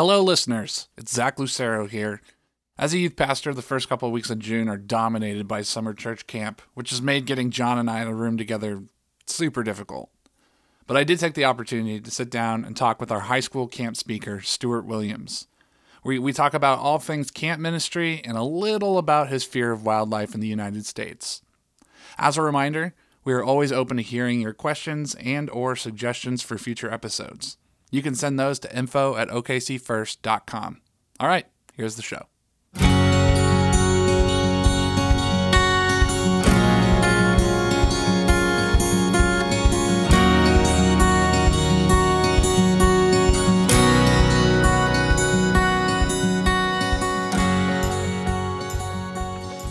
Hello, listeners. It's Zach Lucero here. As a youth pastor, the first couple of weeks of June are dominated by summer church camp, which has made getting John and I in a room together super difficult. But I did take the opportunity to sit down and talk with our high school camp speaker, Stuart Williams. We, we talk about all things camp ministry and a little about his fear of wildlife in the United States. As a reminder, we are always open to hearing your questions and or suggestions for future episodes. You can send those to info at okcfirst.com. All right, here's the show.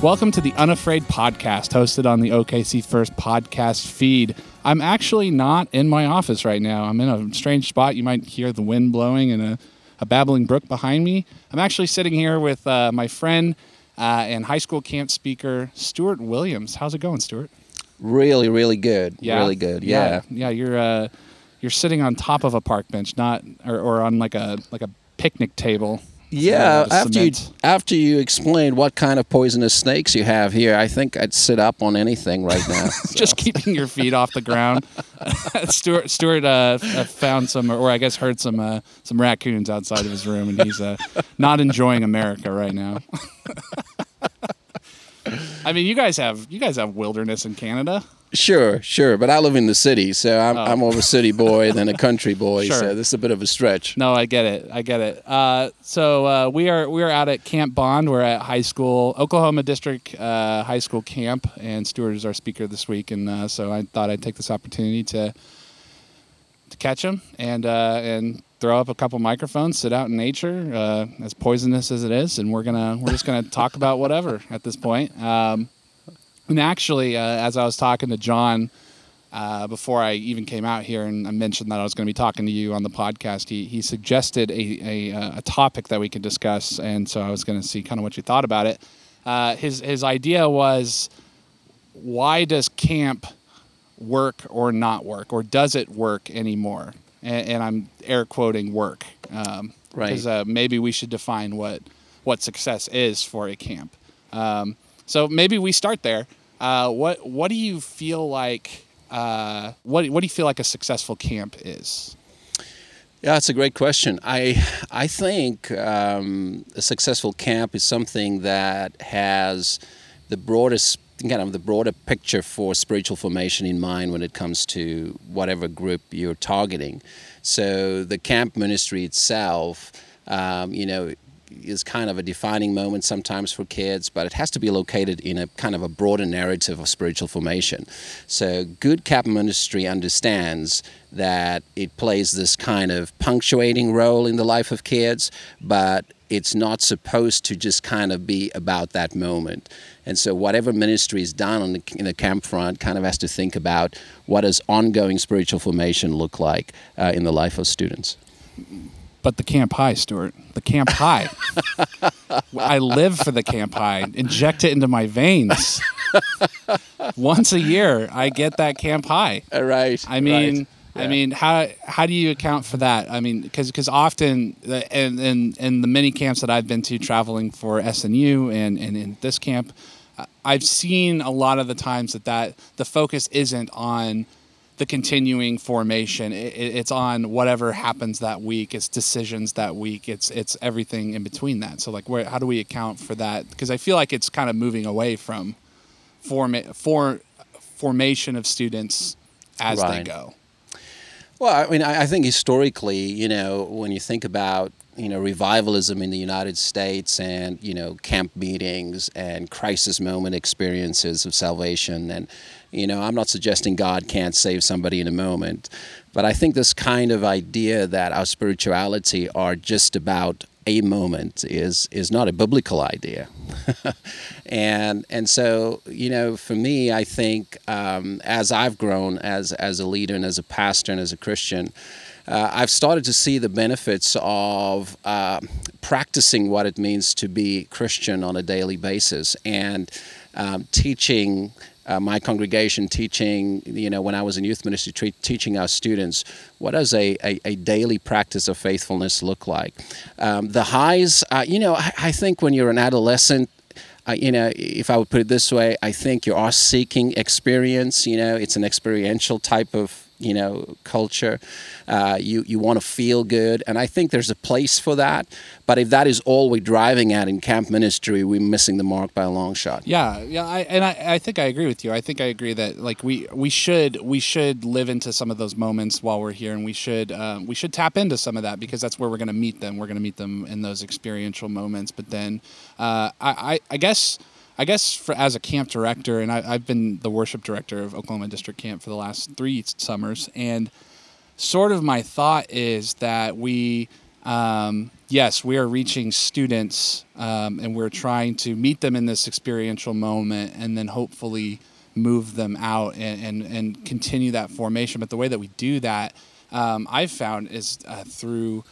Welcome to the Unafraid podcast, hosted on the OKC First podcast feed. I'm actually not in my office right now. I'm in a strange spot. You might hear the wind blowing and a, a babbling brook behind me. I'm actually sitting here with uh, my friend uh, and high school camp speaker, Stuart Williams. How's it going, Stuart? Really, really good. Yeah, Really good. Yeah. yeah. yeah, You're uh, you're sitting on top of a park bench, not or, or on like a like a picnic table. Yeah. After you after you explained what kind of poisonous snakes you have here, I think I'd sit up on anything right now. just keeping your feet off the ground. Stuart Stuart uh, uh, found some, or I guess heard some uh, some raccoons outside of his room, and he's uh, not enjoying America right now. I mean, you guys have you guys have wilderness in Canada. Sure, sure. But I live in the city, so I'm, Oh. I'm more of a city boy than a country boy. Sure. So this is a bit of a stretch. No, I get it. I get it. Uh, so uh, we are we are out at Camp Bond. We're at high school, Oklahoma District uh, High School camp, and Stuart is our speaker this week. And uh, so I thought I'd take this opportunity to to catch him and uh, and throw up a couple microphones, sit out in nature, uh, as poisonous as it is, and we're gonna we're just gonna talk about whatever at this point. Um, and actually, uh, as I was talking to John uh, before I even came out here, and I mentioned that I was going to be talking to you on the podcast, he, he suggested a, a, uh, a topic that we could discuss, and so I was going to see kind of what you thought about it. Uh, his his idea was, why does camp work or not work, or does it work anymore? And, and I'm air quoting work, um, Right. Because uh, maybe we should define what what success is for a camp. Um, so maybe we start there. Uh, what what do you feel like? Uh, what what do you feel like a successful camp is? Yeah, it's a great question. I I think um, a successful camp is something that has the broadest kind of the broader picture for spiritual formation in mind when it comes to whatever group you're targeting. So the camp ministry itself, um, you know, is kind of a defining moment sometimes for kids, but it has to be located in a kind of a broader narrative of spiritual formation. So, good camp ministry understands that it plays this kind of punctuating role in the life of kids, but it's not supposed to just kind of be about that moment. And so, whatever ministry is done on the, in the camp front kind of has to think about what does ongoing spiritual formation look like uh, in the life of students. But the camp high, Stuart. The camp high. I live for the camp high. Inject it into my veins. Once a year, I get that camp high. All right. I mean, right. I mean, how how do you account for that? I mean, because because often, the, and and and the many camps that I've been to, traveling for SNU and and in this camp, uh, I've seen a lot of the times that that the focus isn't on the continuing formation. It, it- it's on whatever happens that week. It's decisions that week. It's it's everything in between that. So like, where how do we account for that? Because I feel like it's kind of moving away from forma- for formation of students as they go. Well, I mean, I I think historically, you know, when you think about you know revivalism in the United States and you know camp meetings and crisis moment experiences of salvation, and you know, I'm not suggesting God can't save somebody in a moment, but I think this kind of idea that our spirituality are just about a moment is is not a biblical idea. and and so you know for me I think um, as I've grown as as a leader and as a pastor and as a Christian uh, I've started to see the benefits of uh, practicing what it means to be Christian on a daily basis and um, teaching uh, my congregation teaching, you know, when I was in youth ministry, tre- teaching our students what does a, a, a, daily practice of faithfulness look like. Um, the highs, uh, you know, I, I, think when you're an adolescent, uh, you know, if I would put it this way, I think you are seeking experience. You know, it's an experiential type of you know culture. Uh, you you want to feel good, and I think there's a place for that. But if that is all we're driving at in camp ministry, we're missing the mark by a long shot. Yeah, yeah, I, and I, I think I agree with you. I think I agree that like we we should we should live into some of those moments while we're here, and we should um, we should tap into some of that because that's where we're going to meet them. We're going to meet them in those experiential moments. But then, uh, I, I I guess I guess for, as a camp director, and I, have been the worship director of Oklahoma District Camp for the last three summers, and sort of my thought is that we, um, yes, we are reaching students, um, and we're trying to meet them in this experiential moment, and then hopefully move them out and, and, and continue that formation. But the way that we do that, um, I've found is uh, through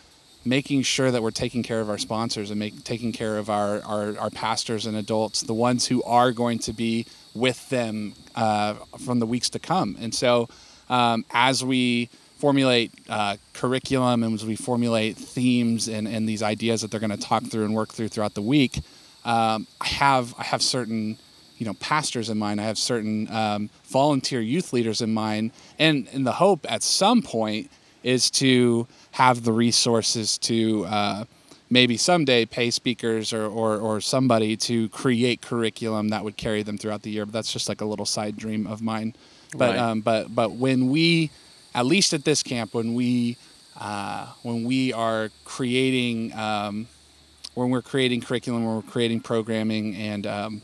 making sure that we're taking care of our sponsors and make, taking care of our, our, our pastors and adults, the ones who are going to be with them uh, from the weeks to come. And so, um, as we formulate uh, curriculum and as we formulate themes and, and these ideas that they're going to talk through and work through throughout the week, um, I have I have certain you know pastors in mind. I have certain um, volunteer youth leaders in mind, and in the hope at some point is to have the resources to uh, maybe someday pay speakers or, or, or somebody to create curriculum that would carry them throughout the year. But that's just like a little side dream of mine. But right. um, but but when we, at least at this camp, when we uh, when we are creating um, when we're creating curriculum, when we're creating programming and um,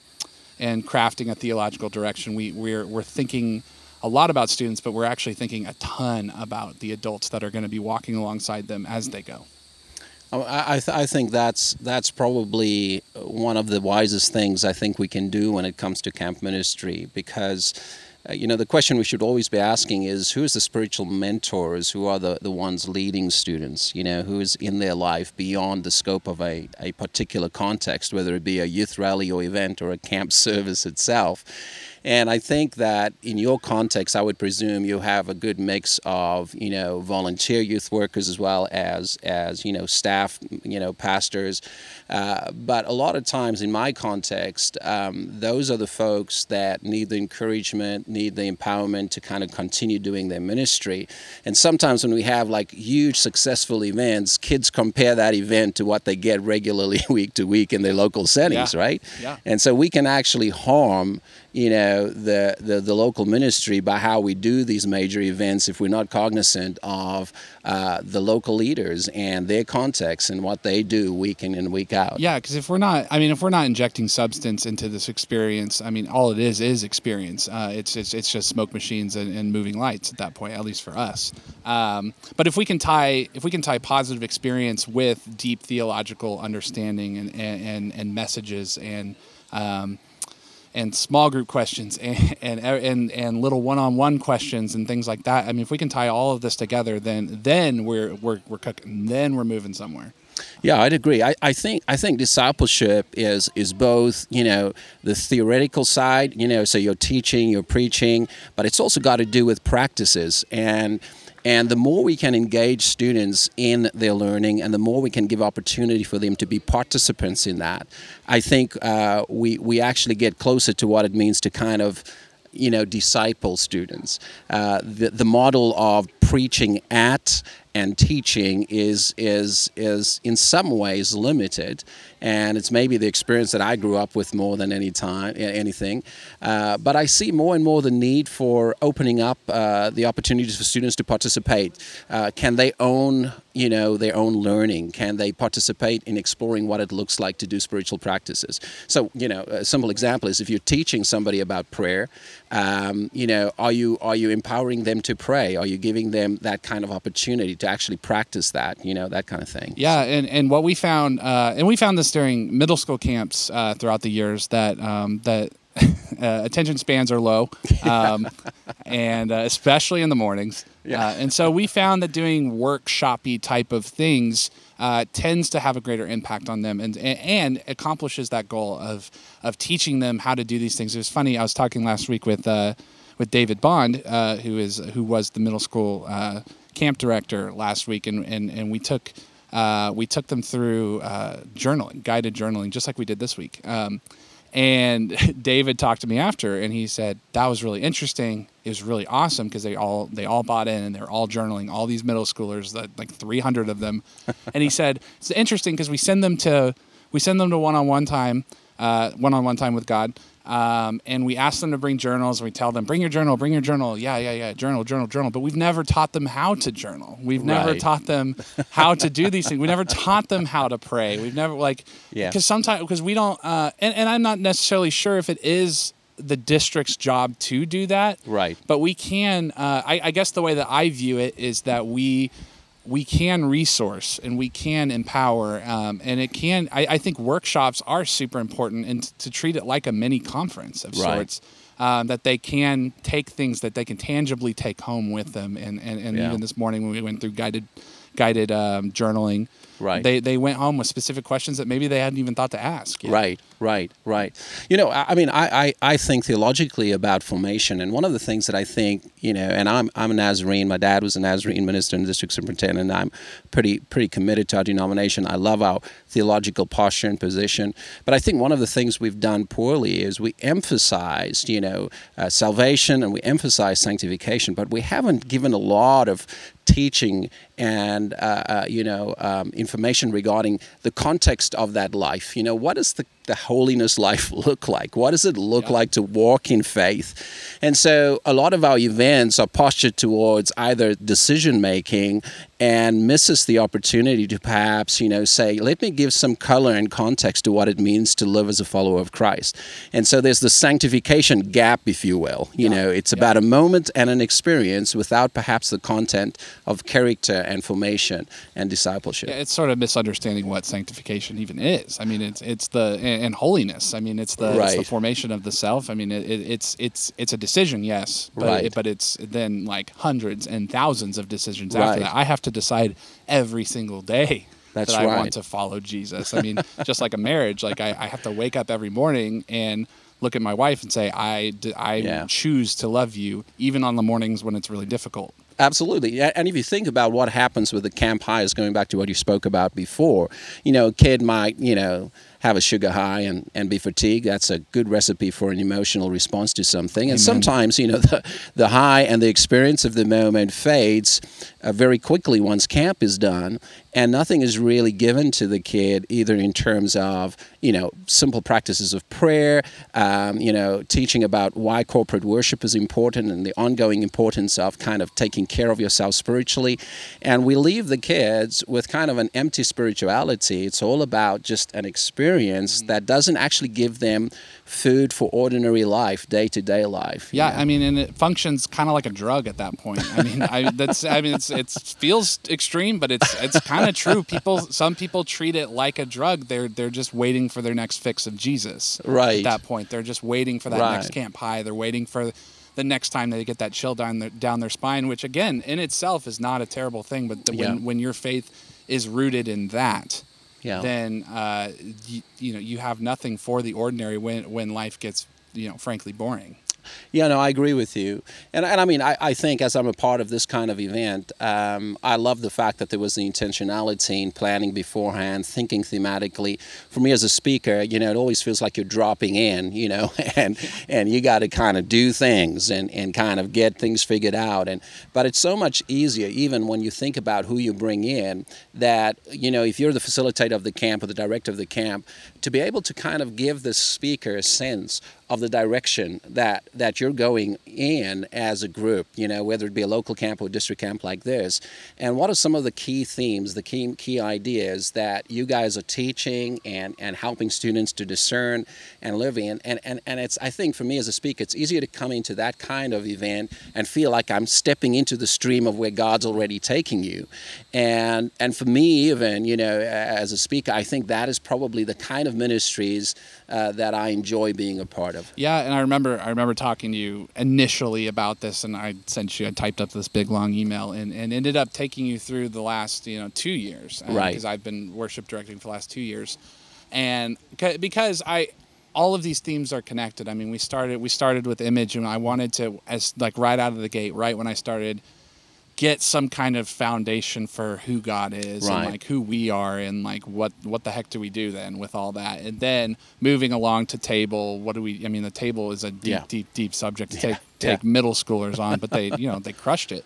and crafting a theological direction, we we're we're thinking a lot about students, but we're actually thinking a ton about the adults that are going to be walking alongside them as they go. Oh, I, th- I think that's that's probably one of the wisest things I think we can do when it comes to camp ministry because uh, you know the question we should always be asking is who is the spiritual mentors who are the, the ones leading students you know who is in their life beyond the scope of a, a particular context whether it be a youth rally or event or a camp service itself and I think that in your context, I would presume you have a good mix of you know volunteer youth workers as well as as you know staff, you know pastors. Uh, but a lot of times in my context, um, those are the folks that need the encouragement, need the empowerment to kind of continue doing their ministry. And sometimes when we have like huge successful events, kids compare that event to what they get regularly week to week in their local settings, yeah. right? Yeah. And so we can actually harm you know the, the, the local ministry by how we do these major events if we're not cognizant of uh, the local leaders and their context and what they do week in and week out. Yeah, because if we're not, I mean, if we're not injecting substance into this experience, I mean, all it is is experience. Uh, it's, it's it's just smoke machines and, and, moving lights at that point, at least for us. Um, but if we can tie if we can tie positive experience with deep theological understanding and and, and messages and um, and small group questions and and and, and little one-on-one questions and things like that. I mean, if we can tie all of this together, then then we're we're we're cooking. Then we're moving somewhere. Yeah, I'd agree. I, I think I think discipleship is is both you know the theoretical side, you know, so you're teaching, you're preaching, but it's also got to do with practices and and the more we can engage students in their learning and the more we can give opportunity for them to be participants in that, I think uh, we, we actually get closer to what it means to kind of you know disciple students uh, the, the model of preaching at and teaching is is is in some ways limited, and it's maybe the experience that I grew up with more than any time anything. Uh, but I see more and more the need for opening up uh, the opportunities for students to participate. Uh, can they own you know their own learning? Can they participate in exploring what it looks like to do spiritual practices? So you know a simple example is if you're teaching somebody about prayer, um, you know are you are you empowering them to pray? Are you giving them that kind of opportunity? to actually practice that, you know, that kind of thing. Yeah, and, and what we found, uh, and we found this during middle school camps uh, throughout the years that um, that uh, attention spans are low, um, and uh, especially in the mornings. Yeah. Uh, and so we found that doing workshopy type of things uh, tends to have a greater impact on them and, and and accomplishes that goal of of teaching them how to do these things. It was funny. I was talking last week with uh, with David Bond, uh, who is who was the middle school uh, camp director last week, and and, and we took. Uh, we took them through uh, journaling, guided journaling, just like we did this week. Um, and David talked to me after, and he said that was really interesting. It was really awesome because they all they all bought in and they're all journaling. All these middle schoolers, like 300 of them. and he said it's interesting because we send them to we send them to one-on-one time, uh, one-on-one time with God. Um, and we ask them to bring journals. And we tell them, bring your journal, bring your journal. Yeah, yeah, yeah, journal, journal, journal. But we've never taught them how to journal. We've never Right. taught them how to do these things. We never taught them how to pray. We've never like, Yeah. because sometimes because we don't, uh, and, and I'm not necessarily sure if it is the district's job to do that. Right. But we can. Uh, I, I guess the way that I view it is that we we can resource and we can empower um, and it can I, I think workshops are super important and t- to treat it like a mini conference of Right. sorts um, that they can take things that they can tangibly take home with them and, and, and Yeah. even this morning when we went through guided guided um, journaling Right. they, they went home with specific questions that maybe they hadn't even thought to ask yet. Right, right, right. You know, I, I mean, I, I, I think theologically about formation, and one of the things that I think, you know, and I'm, I'm a Nazarene. My dad was a Nazarene minister and district superintendent. And I'm pretty pretty committed to our denomination. I love our theological posture and position. But I think one of the things we've done poorly is we emphasized, you know, uh, salvation and we emphasized sanctification, but we haven't given a lot of teaching and uh, uh, you know um, information regarding the context of that life. You know, what is the, the holiness life look like? What does it look Yeah. like to walk in faith? And so, a lot of our events are postured towards either decision making and misses the opportunity to perhaps you know say, let me give some color and context to what it means to live as a follower of Christ. And so, there's the sanctification gap, if you will. You Yeah. know, it's Yeah. about a moment and an experience without perhaps the content of character and formation and discipleship. It's sort of misunderstanding what sanctification even is. I mean, it's it's the and, and holiness. I mean, it's the it's the formation of the self. I mean, it, it, it's it's it's a decision, yes, but Right. it, but it's then like hundreds and thousands of decisions Right. after that. I have to decide every single day. That's that I right. want to follow Jesus. I mean, just like a marriage, like I, I have to wake up every morning and look at my wife and say, I Yeah. choose to love you, even on the mornings when it's really difficult. Absolutely. And if you think about what happens with the camp highs, going back to what you spoke about before, you know, a kid might, you know, have a sugar high and, and be fatigued. That's a good recipe for an emotional response to something. And Amen. sometimes, you know, the, the high and the experience of the moment fades uh, very quickly once camp is done. And nothing is really given to the kid, either in terms of, you know, simple practices of prayer, um, you know, teaching about why corporate worship is important and the ongoing importance of kind of taking care of yourself spiritually. And we leave the kids with kind of an empty spirituality. It's all about just an experience that doesn't actually give them food for ordinary life, day to day life. you Yeah, know? I mean, and it functions kind of like a drug at that point. I mean, I that's I mean, it's it feels extreme, but it's it's kind of true. People, some people treat it like a drug. They're they're just waiting for their next fix of Jesus. Right. At that point, they're just waiting for that Right. next camp high. They're waiting for the next time they get that chill down their down their spine, which again, in itself, is not a terrible thing. But the, Yeah. when when your faith is rooted in that, Yeah. then uh, you, you know you have nothing for the ordinary when when life gets you know frankly boring. Yeah, no, I agree with you. And, and I mean, I, I think as I'm a part of this kind of event, um, I love the fact that there was the intentionality in planning beforehand, thinking thematically. For me as a speaker, you know, it always feels like you're dropping in, you know, and and you got to kind of do things and, and kind of get things figured out. And But it's so much easier, even when you think about who you bring in, that, you know, if you're the facilitator of the camp or the director of the camp, to be able to kind of give the speaker a sense of the direction that that you're going in as a group you know whether it be a local camp or district camp like this. And what are some of the key themes the key key ideas that you guys are teaching and and helping students to discern and live in? And and, and it's i think for me as a speaker it's easier to come into that kind of event and feel like i'm stepping into the stream of where god's already taking you. And and for me even you know as a speaker i think that is probably the kind of ministries uh, that i enjoy being a part of Yeah, and I remember I remember talking to you initially about this, and I sent you I typed up this big long email, and, and ended up taking you through the last you know two years, uh, right? Because I've been worship directing for the last two years, and because I all of these themes are connected. I mean, we started we started with image, and I wanted to as like right out of the gate, right when I started get some kind of foundation for who God is right. and like who we are and like what what the heck do we do then with all that and then moving along to table what do we I mean the table is a deep yeah. deep deep subject to take take yeah. middle schoolers on but they you know they crushed it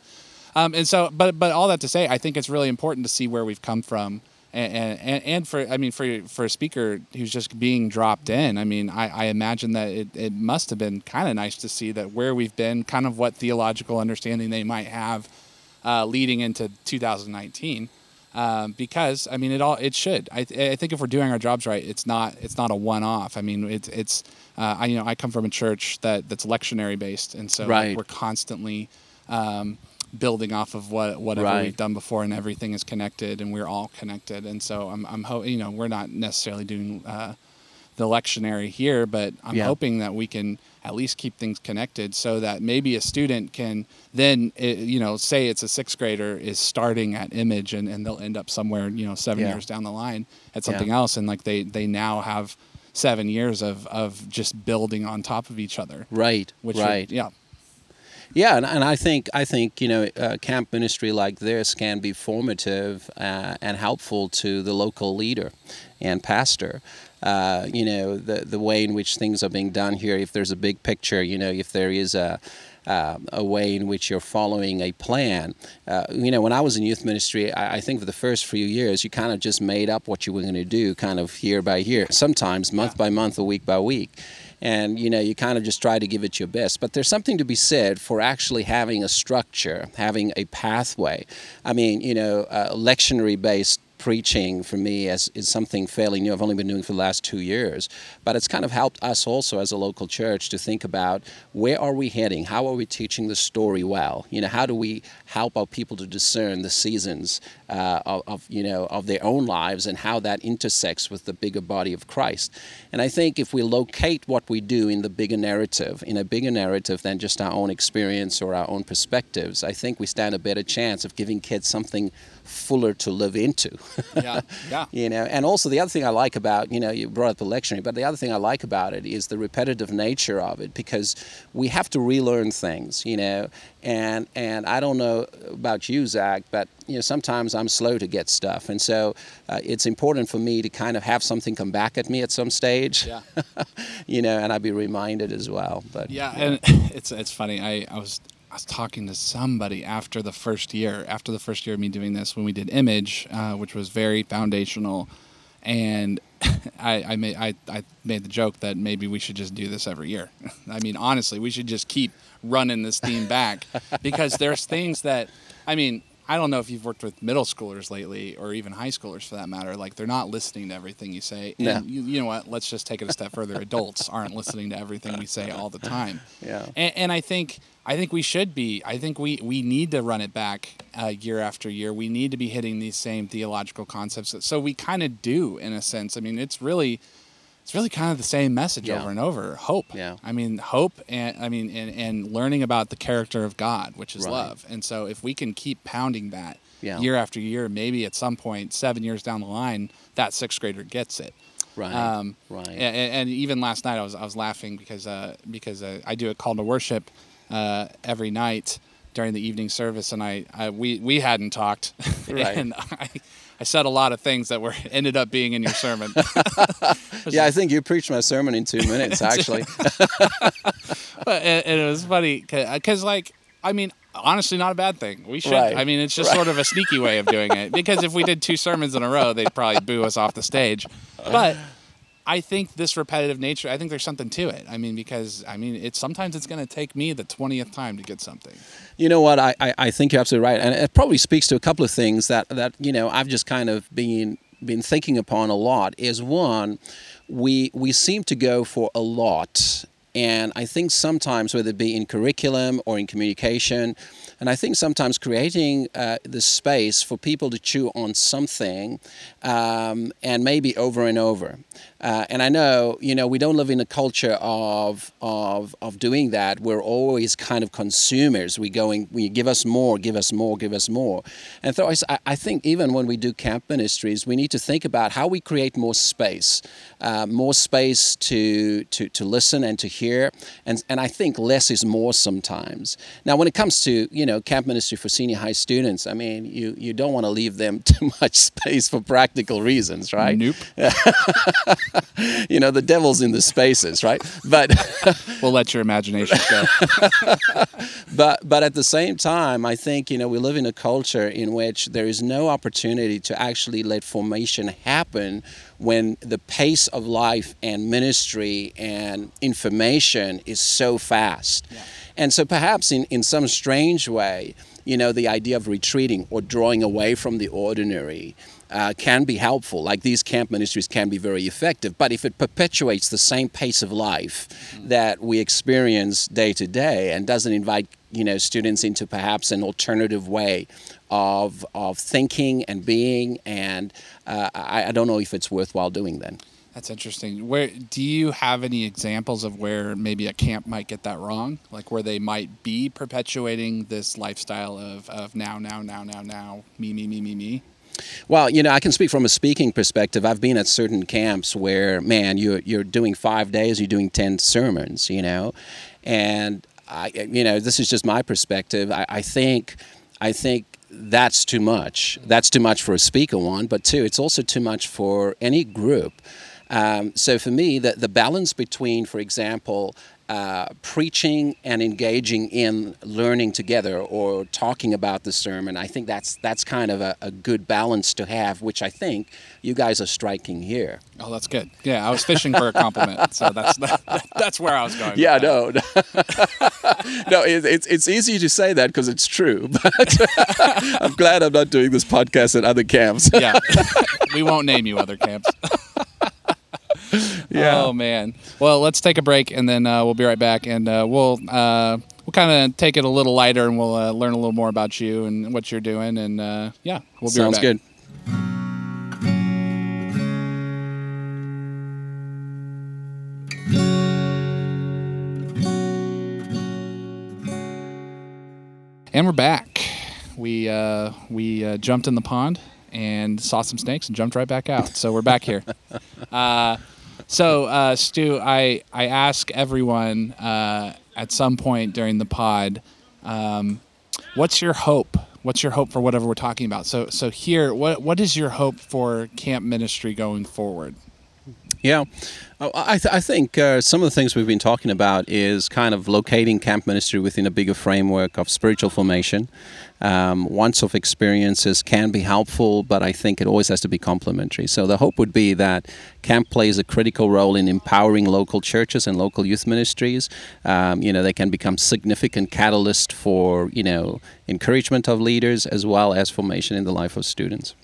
um, and so but but all that to say I think it's really important to see where we've come from and, and, and for I mean for for a speaker who's just being dropped in, I mean I, I imagine that it, it must have been kind of nice to see that where we've been, kind of what theological understanding they might have uh, leading into 2019. Um, because I mean, it all it should. I, I think if we're doing our jobs right, it's not it's not a one off. I mean, it's it's uh, I you know I come from a church that that's lectionary based, and so right. like, we're constantly um, building off of what whatever right. we've done before, and everything is connected, and we're all connected. And so I'm I'm ho- you know we're not necessarily doing uh, the lectionary here, but I'm yeah. hoping that we can at least keep things connected so that maybe a student can then eh, you know say it's a sixth grader is starting at image and, and they'll end up somewhere you know seven yeah. years down the line at something yeah. else and like they they now have seven years of of just building on top of each other right which right would, yeah yeah, and, and I think I think you know uh, camp ministry like this can be formative uh, and helpful to the local leader and pastor. Uh, you know the the way in which things are being done here. If there's a big picture, you know, if there is a uh, a way in which you're following a plan. Uh, you know, when I was in youth ministry, I, I, think for the first few years, you kind of just made up what you were going to do, kind of year by year, sometimes month by month or week by week. And you know, you kind of just try to give it your best. But there's something to be said for actually having a structure, having a pathway. I mean, you know, uh, lectionary based preaching for me as is something fairly new. I've only been doing for the last two years, but it's kind of helped us also as a local church to think about where are we heading? How are we teaching the story well? You know, how do we help our people to discern the seasons uh, of, of, you know of their own lives and how that intersects with the bigger body of Christ? And I think if we locate what we do in the bigger narrative, in a bigger narrative than just our own experience or our own perspectives, I think we stand a better chance of giving kids something fuller to live into. yeah, yeah. you know, and also the other thing I like about, you know, you brought up the lectionary, but the other thing I like about it is the repetitive nature of it because we have to relearn things, you know, and and I don't know about you, Zach, but you know sometimes I'm slow to get stuff, and so uh, it's important for me to kind of have something come back at me at some stage. Yeah. you know, and I'd be reminded as well. But yeah, and it's it's funny. I I was I was talking to somebody after the first year, after the first year of me doing this, when we did Image, uh, which was very foundational, and I, I made I, I made the joke that maybe we should just do this every year. I mean, honestly, we should just keep running this theme back because there's things that I mean. I don't know if you've worked with middle schoolers lately, or even high schoolers for that matter. Like they're not listening to everything you say. And No. you, you know what? Let's just take it a step further. Adults aren't listening to everything we say all the time. Yeah. And, and I think I think we should be. I think we we need to run it back uh, year after year. We need to be hitting these same theological concepts. So we kind of do, in a sense. I mean, it's really it's really kind of the same message Yeah. over and over. Hope. Yeah. I mean, hope, and I mean, and, and learning about the character of God, which is Right. love. And so if we can keep pounding that Yeah. year after year, maybe at some point, seven years down the line, that sixth grader gets it. Right. Um, right. and, and even last night, I was I was laughing because uh, because uh, I do a call to worship uh, every night during the evening service, and I, I we we hadn't talked, Right. and I, I said a lot of things that were ended up being in your sermon. yeah, I think you preached my sermon in two minutes, actually. but and, and it was funny because like I mean honestly not a bad thing. We should. Right. I mean it's just Right. sort of a sneaky way of doing it because if we did two sermons in a row, they'd probably boo us off the stage. But I think this repetitive nature, I think there's something to it. I mean because I mean it's sometimes it's going to take me the 20th time to get something. You know what? I, I, I think you're absolutely right, and it probably speaks to a couple of things that, that you know I've just kind of been been thinking upon a lot. Is one, we we seem to go for a lot, and I think sometimes whether it be in curriculum or in communication, And I think sometimes creating uh, the space for people to chew on something um, and maybe over and over. Uh, and I know, you know, we don't live in a culture of, of, of doing that. We're always kind of consumers. We going, we give us more, give us more, give us more. And so I, I think even when we do camp ministries, we need to think about how we create more space, uh, more space to, to, to listen and to hear. And, and I think less is more sometimes. Now, when it comes to, you know, camp ministry for senior high students, I mean, you, you don't want to leave them too much space for practical reasons, right? Nope. you know, the devil's in the spaces, right? But we'll let your imagination go. but but at the same time, I think you know we live in a culture in which there is no opportunity to actually let formation happen when the pace of life and ministry and information is so fast. Yeah. And so perhaps in, in some strange way, you know, the idea of retreating or drawing away from the ordinary uh, can be helpful. Like these camp ministries can be very effective. But if it perpetuates the same pace of life mm-hmm. that we experience day to day and doesn't invite you know students into perhaps an alternative way of of thinking and being, and uh, I, I don't know if it's worthwhile doing then. That's interesting. Where do you have any examples of where maybe a camp might get that wrong? Like where they might be perpetuating this lifestyle of, of now, now, now, now, now, me, me, me, me, me? Well, you know, I can speak from a speaking perspective. I've been at certain camps where, man, you're you're doing five days, you're doing ten sermons, you know, and I, you know, this is just my perspective. I, I think, I think that's too much. That's too much for a speaker, one, but two, it's also too much for any group. Um, so for me, the, the balance between, for example, uh, preaching and engaging in learning together or talking about the sermon, I think that's that's kind of a, a, good balance to have, which I think you guys are striking here. Oh, that's good. Yeah, I was fishing for a compliment, so that's that, that's where I was going. Yeah, no, no, no it, it's it's easy to say that because it's true, but I'm glad I'm not doing this podcast at other camps. yeah, we won't name you other camps. yeah. Oh man. Well, let's take a break and then uh, we'll be right back, and uh, we'll uh, we'll kind of take it a little lighter, and we'll uh, learn a little more about you and what you're doing, and uh, yeah, we'll be Sounds right back. good. And we're back. We uh, we jumped in the pond and saw some snakes and jumped right back out. So we're back here. Uh, so, uh, Stu, I, I ask everyone uh, at some point during the pod, um, what's your hope? What's your hope for whatever we're talking about? So, so here, what what is your hope for camp ministry going forward? Yeah, oh, I, th- I think uh, some of the things we've been talking about is kind of locating camp ministry within a bigger framework of spiritual formation. Um, once off experiences can be helpful, but I think it always has to be complementary. So the hope would be that camp plays a critical role in empowering local churches and local youth ministries. Um, you know, they can become significant catalyst for you know encouragement of leaders as well as formation in the life of students.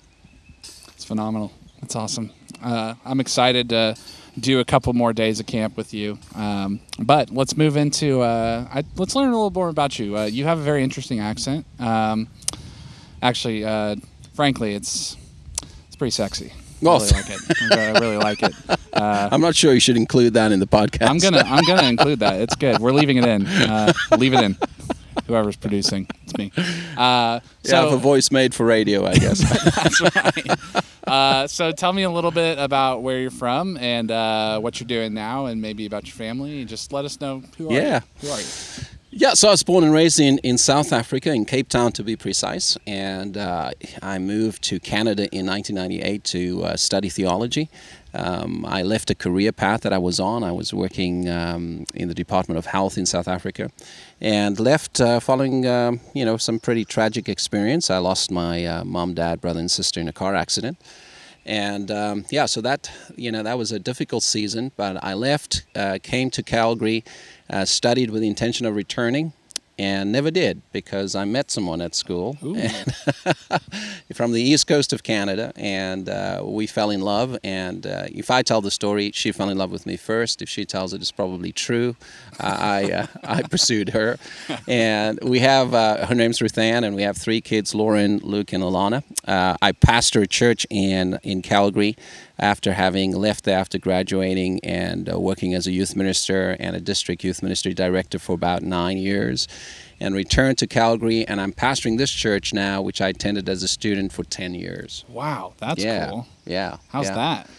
It's phenomenal. That's awesome. Uh, I'm excited to do a couple more days of camp with you. Um, but let's move into uh, I, let's learn a little more about you. Uh, you have a very interesting accent. Um, actually, uh, frankly, it's it's pretty sexy. I really like it. I really like it. Uh, I'm not sure you should include that in the podcast. I'm gonna I'm gonna include that. It's good. We're leaving it in. Uh, leave it in. Whoever's producing, it's me. Uh, so, yeah, have a voice made for radio, I guess. that's right. Uh, so tell me a little bit about where you're from and uh, what you're doing now, and maybe about your family. Just let us know who are yeah. you. Who are you? Yeah, so I was born and raised in, in South Africa, in Cape Town to be precise, and uh, I moved to Canada in 1998 to uh, study theology. Um, I left a career path that I was on. I was working um, in the Department of Health in South Africa, and left uh, following um, you know some pretty tragic experience. I lost my uh, mom, dad, brother, and sister in a car accident and um, yeah, so that you know that was a difficult season. But I left, uh, came to Calgary, uh, studied with the intention of returning, and never did because I met someone at school from the east coast of Canada, and uh, we fell in love. And uh, if I tell the story, she fell in love with me first. If she tells it, it's probably true. Uh, I uh, I pursued her, and we have uh, her name's Ruth Ann, and we have three kids: Lauren, Luke, and Alana. Uh, I pastor a church in in Calgary after having left after graduating and uh, working as a youth minister and a district youth ministry director for about nine years and returned to Calgary and I'm pastoring this church now which I attended as a student for 10 years. Wow, that's yeah. cool. Yeah. How's yeah. that?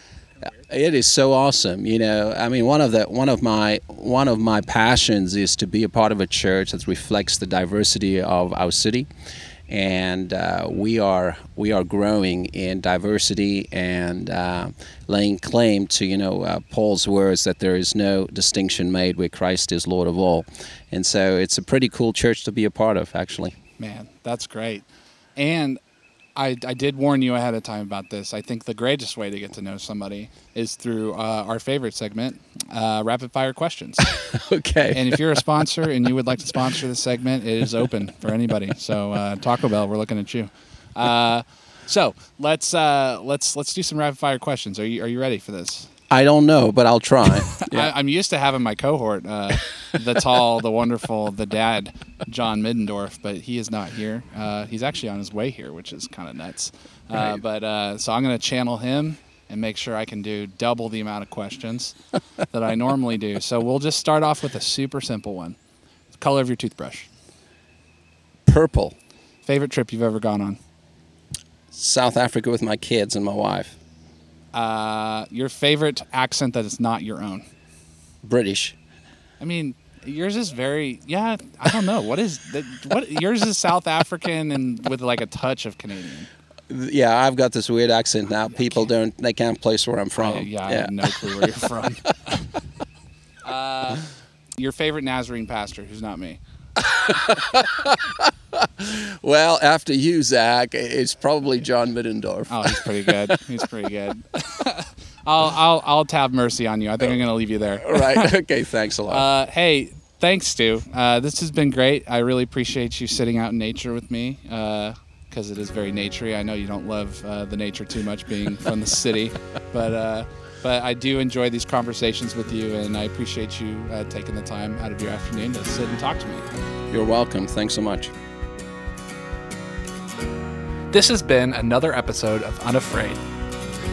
It is so awesome, you know. I mean, one of the one of my one of my passions is to be a part of a church that reflects the diversity of our city, and uh, we are we are growing in diversity and uh, laying claim to you know uh, Paul's words that there is no distinction made where Christ is Lord of all, and so it's a pretty cool church to be a part of actually. Man, that's great. And I, I did warn you ahead of time about this. I think the greatest way to get to know somebody is through uh, our favorite segment, uh, rapid fire questions. okay. and if you're a sponsor and you would like to sponsor the segment, it is open for anybody. So uh, Taco Bell, we're looking at you. Uh, so let's uh, let's let's do some rapid fire questions. Are you are you ready for this? I don't know, but I'll try. I, I'm used to having my cohort, uh, the tall, the wonderful, the dad, John Middendorf, but he is not here. Uh, he's actually on his way here, which is kind of nuts. Uh, Right. but uh, so I'm going to channel him and make sure I can do double the amount of questions that I normally do. So we'll just start off with a super simple one. Color of your toothbrush. Purple. Favorite trip you've ever gone on. South Africa with my kids and my wife. Uh, your favorite accent that is not your own. British. I mean, yours is very yeah. I don't know what is. What yours is South African and with like a touch of Canadian. Yeah, I've got this weird accent now. People don't, they can't place where I'm from. I- yeah, I have no clue where you're from. uh, your favorite Nazarene pastor, who's not me. Well, after you, Zach, it's probably John Middendorf. Oh, he's pretty good. He's pretty good. I'll I'll I'll have mercy on you. I think I'm gonna leave you there. right. Okay. Thanks a lot. Uh, hey, thanks, Stu. Uh, this has been great. I really appreciate you sitting out in nature with me because it is very naturey. I know you don't love uh, the nature too much, being from the city, but uh, but I do enjoy these conversations with you, and I appreciate you uh, taking the time out of your afternoon to sit and talk to me. You're welcome. Thanks so much. This has been another episode of Unafraid.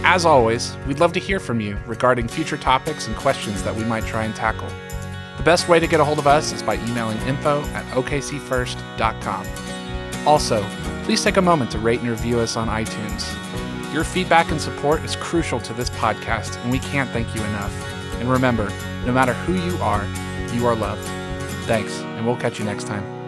As always, we'd love to hear from you regarding future topics and questions that we might try and tackle. The best way to get a hold of us is by emailing info at okcfirst.com. Also, please take a moment to rate and review us on iTunes. Your feedback and support is crucial to this podcast, and we can't thank you enough. And remember, no matter who you are, you are loved. Thanks, and we'll catch you next time.